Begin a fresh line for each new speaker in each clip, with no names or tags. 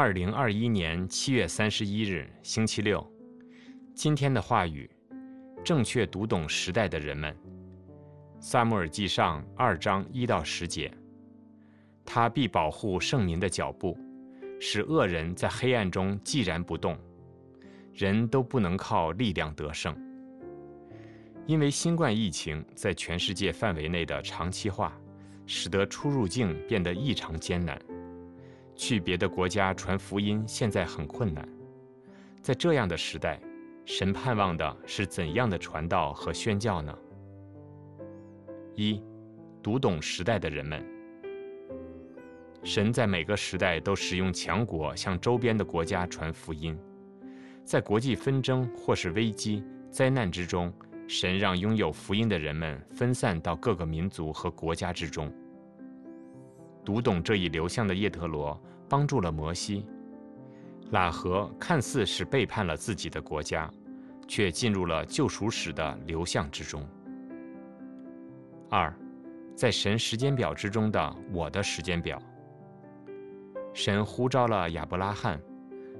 二零二一年七月三十一日，星期六。今天的话语，正确读懂时代的人们。萨母尔记上二章一到十节，他必保护圣民的脚步，使恶人在黑暗中寂然不动。人都不能靠力量得胜，因为新冠疫情在全世界范围内的长期化，使得出入境变得异常艰难。去别的国家传福音现在很困难。在这样的时代，神盼望的是怎样的传道和宣教呢？一，读懂时代的人们。神在每个时代都使用强国向周边的国家传福音。在国际纷争或是危机、灾难之中，神让拥有福音的人们分散到各个民族和国家之中。读懂这一流向的叶特罗帮助了摩西。喇合看似是背叛了自己的国家，却进入了救赎史的流向之中。二，在神时间表之中的我的时间表，神呼召了亚伯拉罕。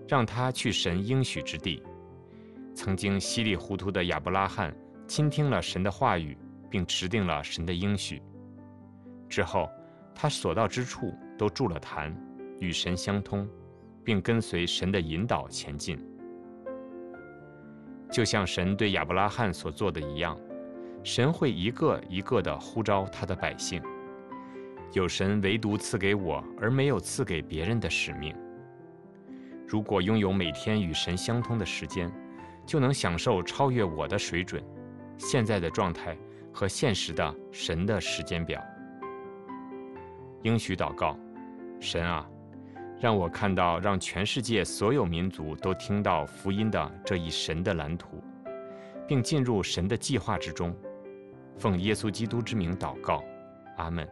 让他去神应许之地。曾经稀里糊涂的亚伯拉罕倾听了神的话语，并持定了神的应许。之后，他所到之处都筑了坛，与神相通，并跟随神的引导前进。就像神对亚伯拉罕所做的一样，神会一个一个地呼召他的百姓。有神唯独赐给我而没有赐给别人的使命。如果拥有每天与神相通的时间，就能享受超越我的水准、现在的状态和现实的神的时间表。应许祷告：神啊，让我看到让全世界所有民族都听到福音的这一神的蓝图，并进入神的计划之中。奉耶稣基督之名祷告，阿门。